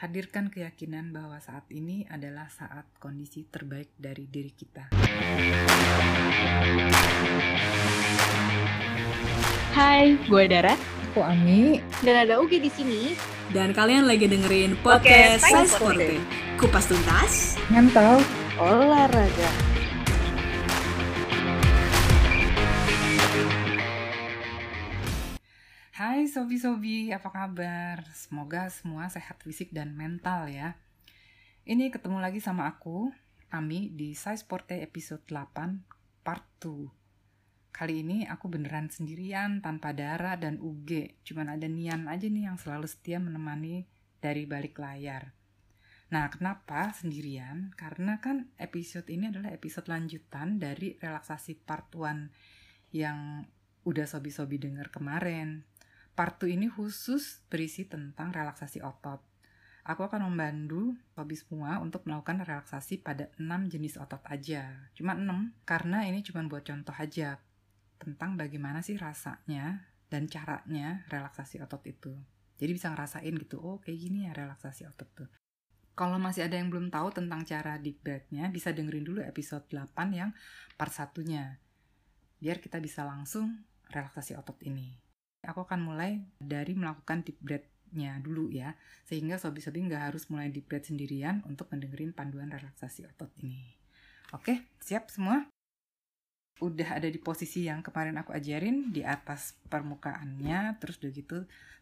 Hadirkan keyakinan bahwa saat ini adalah saat kondisi terbaik dari diri kita. Hai, gue Dara. Aku Ami. Dan ada Ugi di sini. Dan kalian lagi dengerin podcast Science Forte. Kupas tuntas. Mental. Olahraga. Hai Sobi-Sobi, apa kabar? Semoga semua sehat fisik dan mental ya. Ini ketemu lagi sama aku, Ami, di Size Porte episode 8, part 2. Kali ini aku beneran sendirian, tanpa Dara dan UG. Cuman ada Nian aja nih yang selalu setia menemani dari balik layar. Nah, kenapa sendirian? Karena kan episode ini adalah episode lanjutan dari relaksasi part 1 yang udah sobi-sobi denger kemarin. Part 2 ini khusus berisi tentang relaksasi otot. Aku akan membantu sobi semua untuk melakukan relaksasi pada 6 jenis otot aja. Cuma 6, karena ini cuma buat contoh aja tentang bagaimana sih rasanya dan caranya relaksasi otot itu. Jadi bisa ngerasain gitu, oh kayak gini ya relaksasi otot tuh. Kalau masih ada yang belum tahu tentang cara deep breath-nya, bisa dengerin dulu episode 8 yang part satunya. Biar kita bisa langsung relaksasi otot ini. Aku akan mulai dari melakukan deep breath-nya dulu ya, sehingga sobi-sobi nggak harus mulai deep breath sendirian untuk mendengerin panduan relaksasi otot ini. Oke, siap semua? Udah ada di posisi yang kemarin aku ajarin, di atas permukaannya, terus udah gitu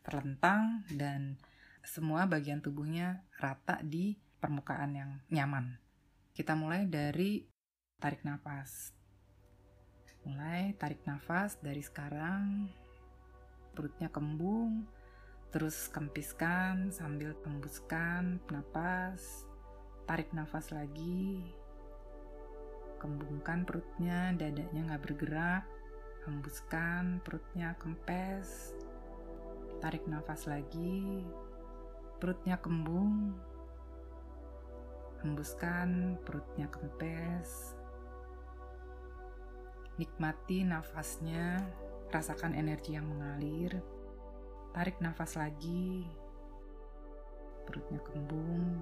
terlentang, dan semua bagian tubuhnya rata di permukaan yang nyaman. Kita mulai dari tarik nafas. Mulai tarik nafas dari sekarang perutnya kembung, terus kempiskan sambil tembuskan napas, tarik nafas lagi, kembungkan perutnya, dadanya nggak bergerak, hembuskan perutnya kempes, tarik nafas lagi, perutnya kembung, hembuskan perutnya kempes, nikmati nafasnya Rasakan energi yang mengalir. Tarik nafas lagi. Perutnya kembung.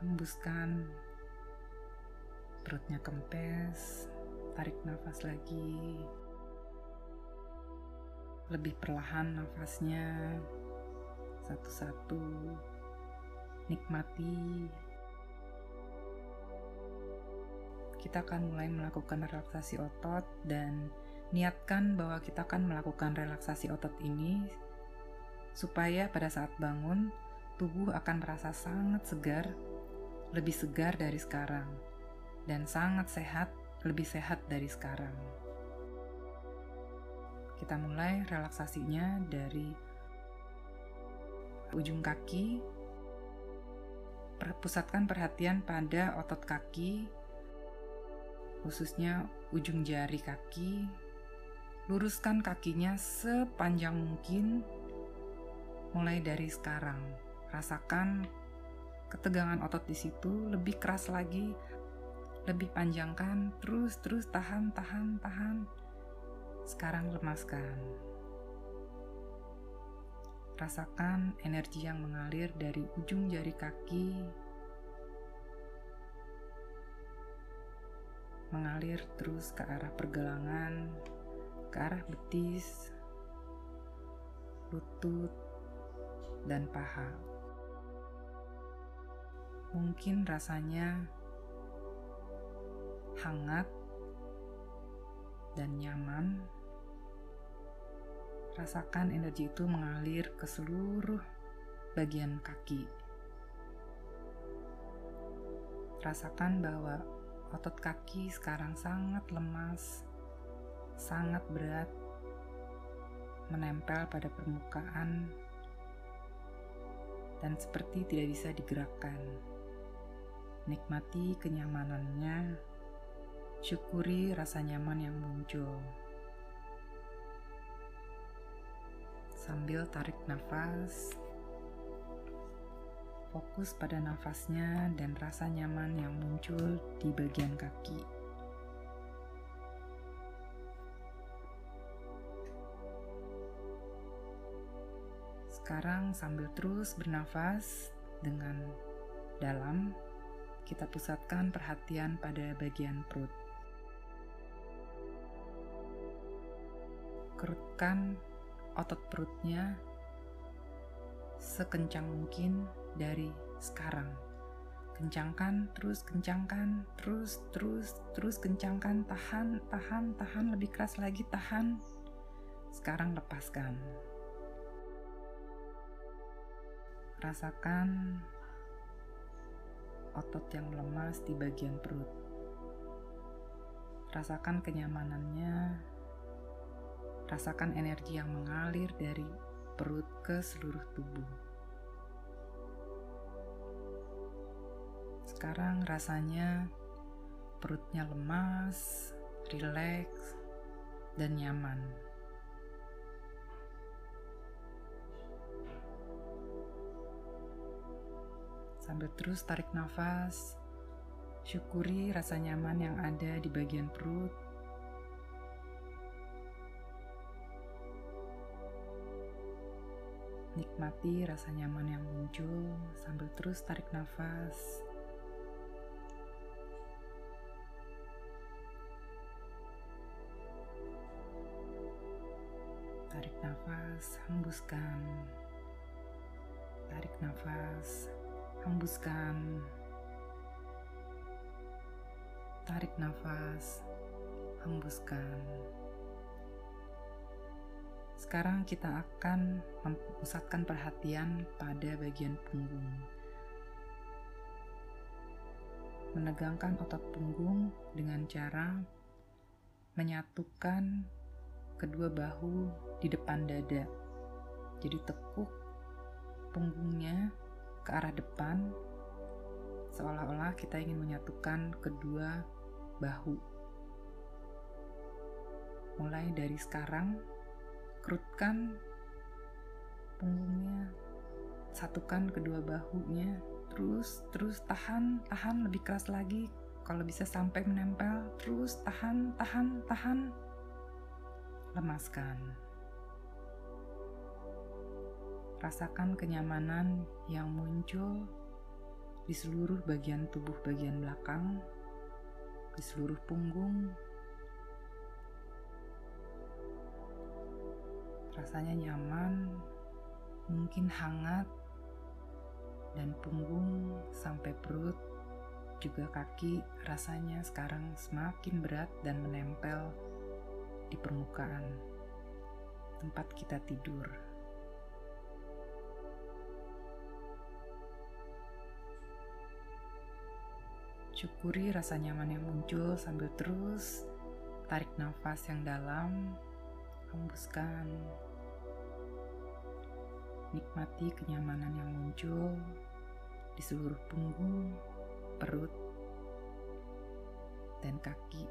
Hembuskan. Perutnya kempes. Tarik nafas lagi. Lebih perlahan nafasnya. Satu-satu. Nikmati kita akan mulai melakukan relaksasi otot dan Niatkan bahwa kita akan melakukan relaksasi otot ini supaya pada saat bangun tubuh akan merasa sangat segar, lebih segar dari sekarang, dan sangat sehat, lebih sehat dari sekarang. Kita mulai relaksasinya dari ujung kaki, pusatkan perhatian pada otot kaki, khususnya ujung jari kaki, Luruskan kakinya sepanjang mungkin mulai dari sekarang. Rasakan ketegangan otot di situ lebih keras lagi, lebih panjangkan, terus terus tahan, tahan, tahan. Sekarang lemaskan. Rasakan energi yang mengalir dari ujung jari kaki mengalir terus ke arah pergelangan ke arah betis, lutut, dan paha. Mungkin rasanya hangat dan nyaman. Rasakan energi itu mengalir ke seluruh bagian kaki. Rasakan bahwa otot kaki sekarang sangat lemas sangat berat menempel pada permukaan dan seperti tidak bisa digerakkan. Nikmati kenyamanannya, syukuri rasa nyaman yang muncul. Sambil tarik nafas, fokus pada nafasnya dan rasa nyaman yang muncul di bagian kaki. Sekarang sambil terus bernafas dengan dalam, kita pusatkan perhatian pada bagian perut. Kerutkan otot perutnya sekencang mungkin dari sekarang. Kencangkan, terus kencangkan, terus, terus, terus kencangkan, tahan, tahan, tahan, lebih keras lagi, tahan. Sekarang lepaskan. Rasakan otot yang lemas di bagian perut. Rasakan kenyamanannya. Rasakan energi yang mengalir dari perut ke seluruh tubuh. Sekarang rasanya perutnya lemas, rileks, dan nyaman. Sambil terus tarik nafas, syukuri rasa nyaman yang ada di bagian perut. Nikmati rasa nyaman yang muncul sambil terus tarik nafas. Tarik nafas, hembuskan. Tarik nafas, hembuskan. Tarik nafas, hembuskan. Sekarang kita akan memusatkan perhatian pada bagian punggung. Menegangkan otot punggung dengan cara menyatukan kedua bahu di depan dada. Jadi tekuk punggungnya ke arah depan seolah-olah kita ingin menyatukan kedua bahu. Mulai dari sekarang, kerutkan punggungnya, satukan kedua bahunya, terus terus tahan, tahan lebih keras lagi. Kalau bisa sampai menempel, terus tahan, tahan, tahan lemaskan. Rasakan kenyamanan yang muncul di seluruh bagian tubuh bagian belakang, di seluruh punggung. Rasanya nyaman, mungkin hangat, dan punggung sampai perut, juga kaki rasanya sekarang semakin berat dan menempel di permukaan tempat kita tidur. Syukuri rasa nyaman yang muncul sambil terus tarik nafas yang dalam, hembuskan. Nikmati kenyamanan yang muncul di seluruh punggung, perut, dan kaki.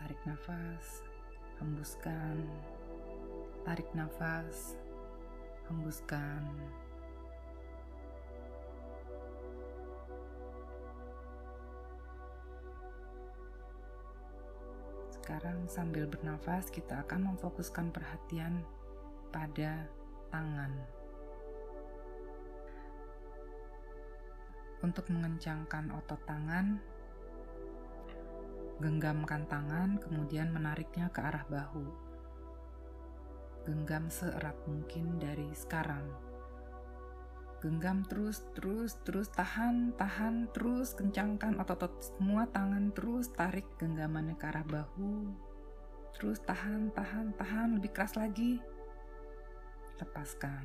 Tarik nafas, hembuskan. Tarik nafas, hembuskan. Sekarang sambil bernafas kita akan memfokuskan perhatian pada tangan. Untuk mengencangkan otot tangan, Genggamkan tangan, kemudian menariknya ke arah bahu. Genggam seerat mungkin dari sekarang. Genggam terus, terus, terus, tahan, tahan, terus, kencangkan otot-otot semua tangan, terus tarik genggamannya ke arah bahu. Terus tahan, tahan, tahan, lebih keras lagi. Lepaskan.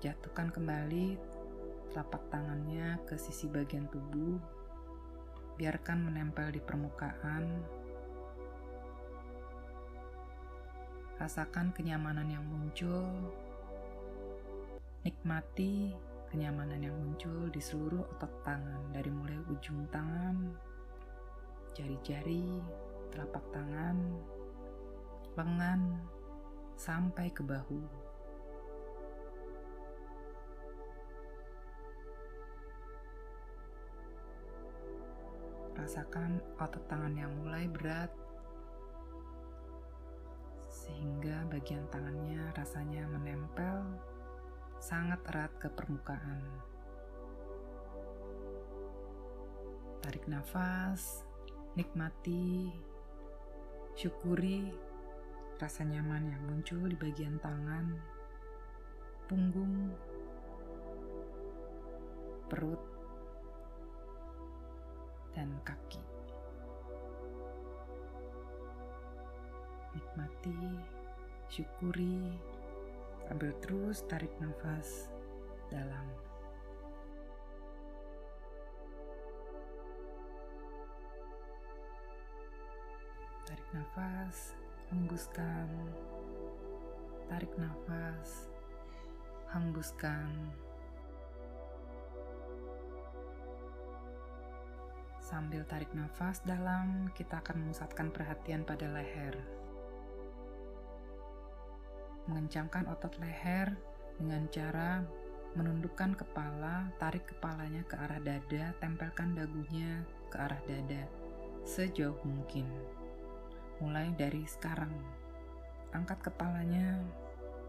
Jatuhkan kembali telapak tangannya ke sisi bagian tubuh biarkan menempel di permukaan. Rasakan kenyamanan yang muncul. Nikmati kenyamanan yang muncul di seluruh otot tangan, dari mulai ujung tangan, jari-jari, telapak tangan, lengan, sampai ke bahu. Rasakan otot tangan yang mulai berat bagian tangannya rasanya menempel sangat erat ke permukaan. Tarik nafas, nikmati, syukuri rasa nyaman yang muncul di bagian tangan, punggung, perut, dan kaki. Nikmati, syukuri, sambil terus tarik nafas dalam. Tarik nafas, hembuskan. Tarik nafas, hembuskan. Sambil tarik nafas dalam, kita akan memusatkan perhatian pada leher. Mengencangkan otot leher dengan cara menundukkan kepala, tarik kepalanya ke arah dada, tempelkan dagunya ke arah dada. Sejauh mungkin. Mulai dari sekarang, angkat kepalanya,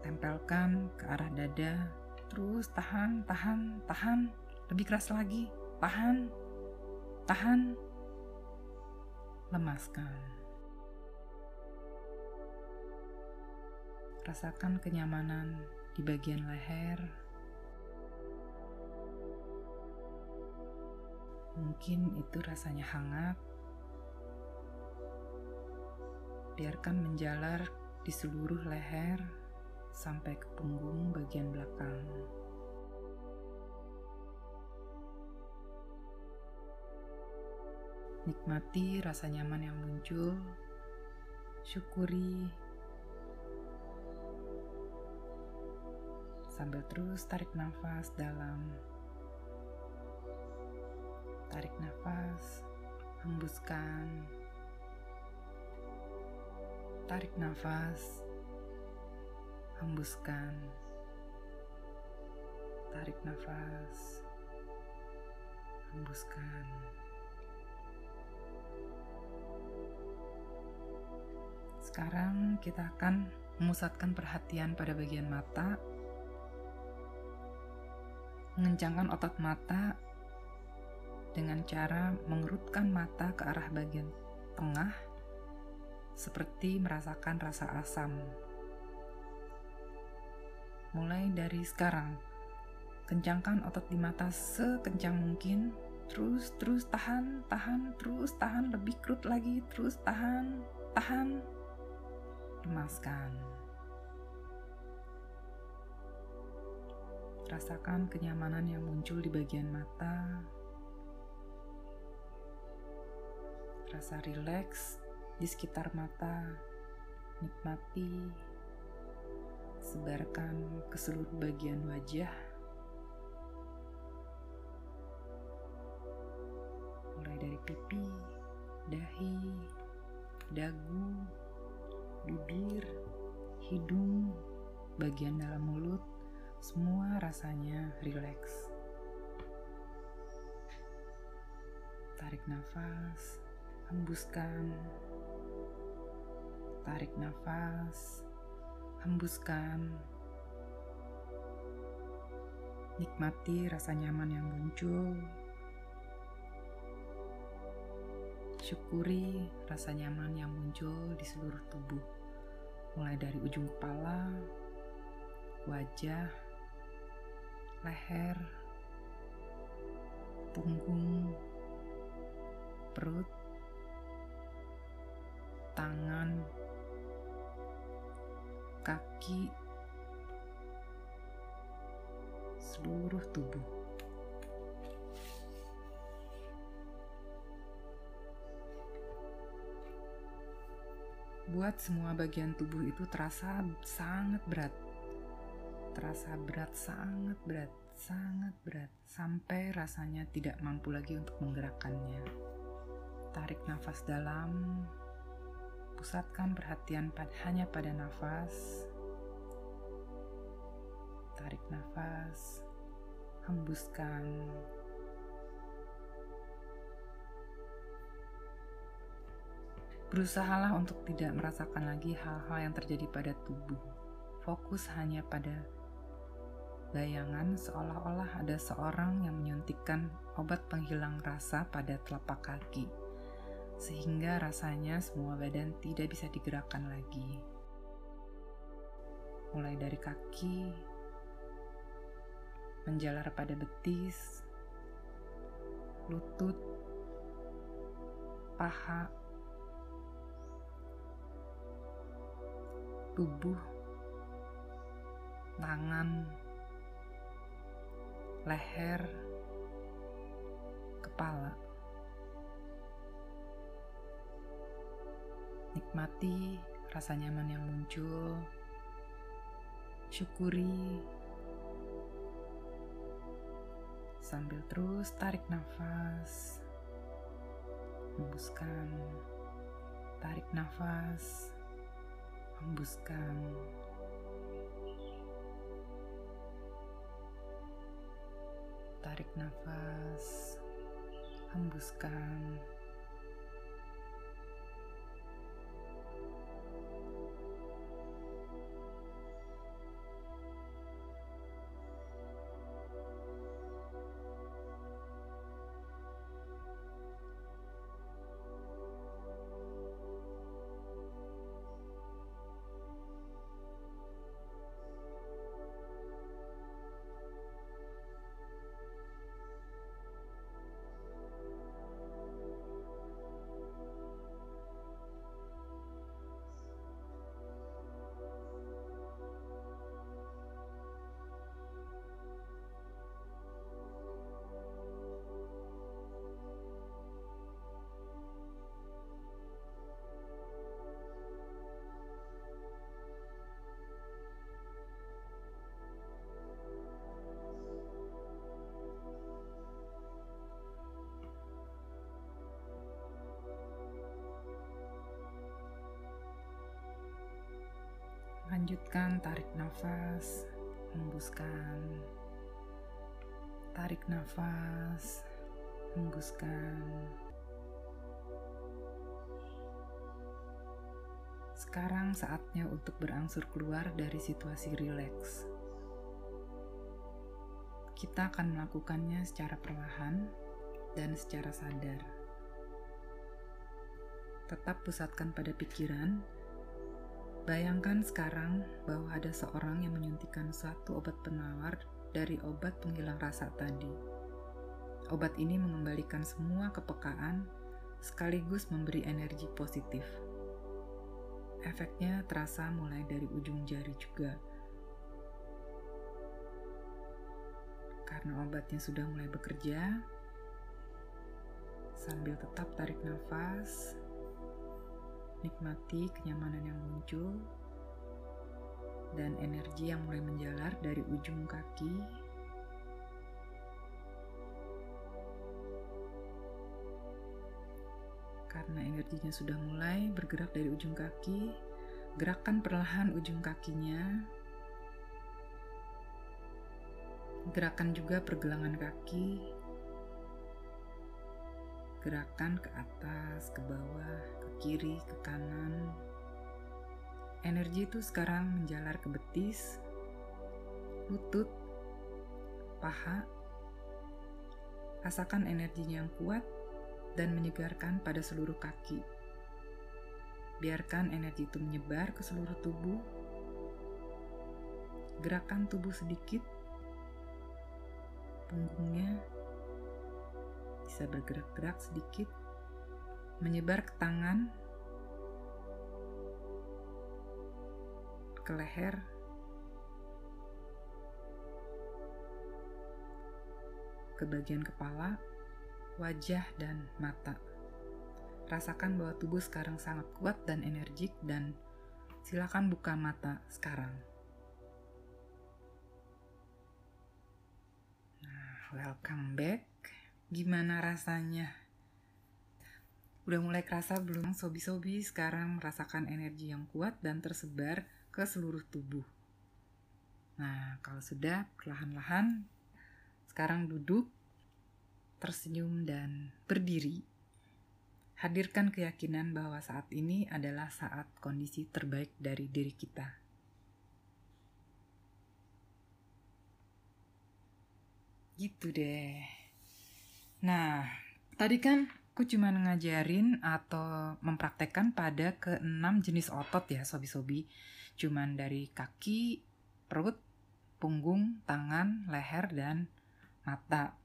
tempelkan ke arah dada, terus tahan, tahan, tahan, lebih keras lagi, tahan, Tahan, lemaskan. Rasakan kenyamanan di bagian leher. Mungkin itu rasanya hangat. Biarkan menjalar di seluruh leher sampai ke punggung bagian belakang. Nikmati rasa nyaman yang muncul. Syukuri. Sambil terus tarik nafas dalam. Tarik nafas, hembuskan. Tarik nafas, hembuskan. Tarik nafas, hembuskan. Sekarang kita akan memusatkan perhatian pada bagian mata, mengencangkan otot mata dengan cara mengerutkan mata ke arah bagian tengah, seperti merasakan rasa asam. Mulai dari sekarang, kencangkan otot di mata sekencang mungkin. Terus, terus tahan, tahan, terus tahan, lebih kerut lagi, terus tahan, tahan, lemaskan. Rasakan kenyamanan yang muncul di bagian mata. Rasa rileks di sekitar mata. Nikmati. Sebarkan ke seluruh bagian wajah. Mulai dari pipi, dahi, dagu, bibir, hidung, bagian dalam mulut, semua rasanya rileks. Tarik nafas, hembuskan. Tarik nafas, hembuskan. Nikmati rasa nyaman yang muncul Syukuri rasa nyaman yang muncul di seluruh tubuh, mulai dari ujung kepala, wajah, leher, punggung, perut, tangan, kaki, seluruh tubuh. buat semua bagian tubuh itu terasa sangat berat. Terasa berat, sangat berat, sangat berat, sampai rasanya tidak mampu lagi untuk menggerakkannya. Tarik nafas dalam, pusatkan perhatian pad hanya pada nafas. Tarik nafas, hembuskan. Berusahalah untuk tidak merasakan lagi hal-hal yang terjadi pada tubuh. Fokus hanya pada bayangan seolah-olah ada seorang yang menyuntikkan obat penghilang rasa pada telapak kaki, sehingga rasanya semua badan tidak bisa digerakkan lagi. Mulai dari kaki, menjalar pada betis, lutut, paha, tubuh, tangan, leher, kepala. Nikmati rasa nyaman yang muncul. Syukuri sambil terus tarik nafas. Hembuskan. Tarik nafas hembuskan. Tarik nafas, hembuskan. Lanjutkan tarik nafas, hembuskan. Tarik nafas, hembuskan. Sekarang saatnya untuk berangsur keluar dari situasi rileks. Kita akan melakukannya secara perlahan dan secara sadar. Tetap pusatkan pada pikiran Bayangkan sekarang bahwa ada seorang yang menyuntikkan suatu obat penawar dari obat penghilang rasa tadi. Obat ini mengembalikan semua kepekaan sekaligus memberi energi positif. Efeknya terasa mulai dari ujung jari juga. Karena obatnya sudah mulai bekerja, sambil tetap tarik nafas, Nikmati kenyamanan yang muncul dan energi yang mulai menjalar dari ujung kaki. Karena energinya sudah mulai bergerak dari ujung kaki, gerakan perlahan ujung kakinya, gerakan juga pergelangan kaki, gerakan ke atas, ke bawah, ke kiri, ke kanan. Energi itu sekarang menjalar ke betis, lutut, paha. Rasakan energinya yang kuat dan menyegarkan pada seluruh kaki. Biarkan energi itu menyebar ke seluruh tubuh. Gerakan tubuh sedikit, punggungnya, bisa bergerak-gerak sedikit, menyebar ke tangan, ke leher, ke bagian kepala, wajah, dan mata. Rasakan bahwa tubuh sekarang sangat kuat dan energik dan silakan buka mata sekarang. Nah, welcome back. Gimana rasanya? Udah mulai kerasa belum sobi-sobi sekarang merasakan energi yang kuat dan tersebar ke seluruh tubuh. Nah, kalau sudah perlahan-lahan sekarang duduk, tersenyum dan berdiri. Hadirkan keyakinan bahwa saat ini adalah saat kondisi terbaik dari diri kita. Gitu deh. Nah, tadi kan aku cuma ngajarin atau mempraktekkan pada keenam jenis otot ya sobi-sobi. Cuman dari kaki, perut, punggung, tangan, leher, dan mata.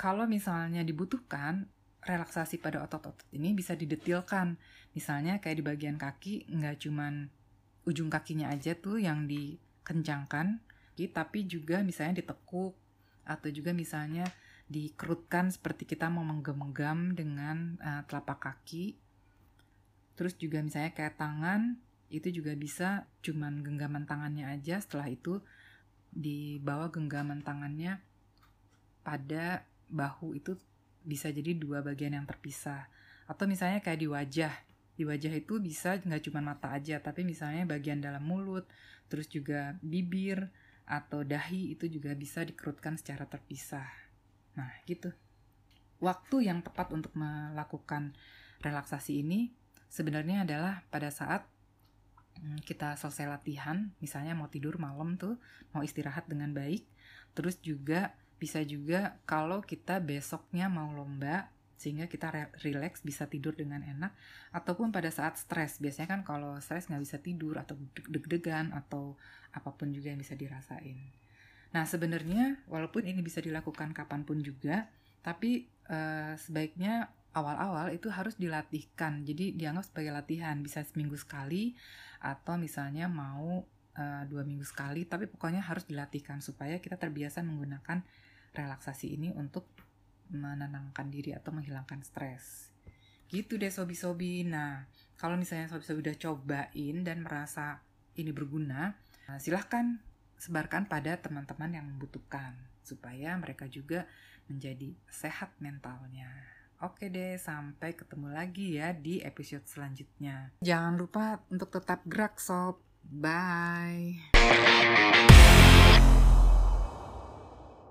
Kalau misalnya dibutuhkan, relaksasi pada otot-otot ini bisa didetilkan. Misalnya kayak di bagian kaki, nggak cuman ujung kakinya aja tuh yang dikencangkan, tapi juga misalnya ditekuk, atau juga misalnya dikerutkan seperti kita mau menggenggam dengan uh, telapak kaki. Terus juga misalnya kayak tangan itu juga bisa cuman genggaman tangannya aja. Setelah itu dibawa genggaman tangannya pada bahu itu bisa jadi dua bagian yang terpisah. Atau misalnya kayak di wajah. Di wajah itu bisa nggak cuma mata aja tapi misalnya bagian dalam mulut terus juga bibir atau dahi itu juga bisa dikerutkan secara terpisah Nah, gitu. Waktu yang tepat untuk melakukan relaksasi ini sebenarnya adalah pada saat hmm, kita selesai latihan, misalnya mau tidur malam tuh, mau istirahat dengan baik, terus juga bisa juga kalau kita besoknya mau lomba sehingga kita re relax bisa tidur dengan enak ataupun pada saat stres biasanya kan kalau stres nggak bisa tidur atau deg-degan atau apa pun juga yang bisa dirasain Nah, sebenarnya walaupun ini bisa dilakukan kapan pun juga, tapi uh, sebaiknya awal-awal itu harus dilatihkan. Jadi dianggap sebagai latihan, bisa seminggu sekali atau misalnya mau uh, dua minggu sekali, tapi pokoknya harus dilatihkan supaya kita terbiasa menggunakan relaksasi ini untuk menenangkan diri atau menghilangkan stres. Gitu deh sobi-sobi. Nah, kalau misalnya sobi-sobi udah cobain dan merasa ini berguna, silahkan sebarkan pada teman-teman yang membutuhkan supaya mereka juga menjadi sehat mentalnya. Oke deh, sampai ketemu lagi ya di episode selanjutnya. Jangan lupa untuk tetap gerak sob. Bye.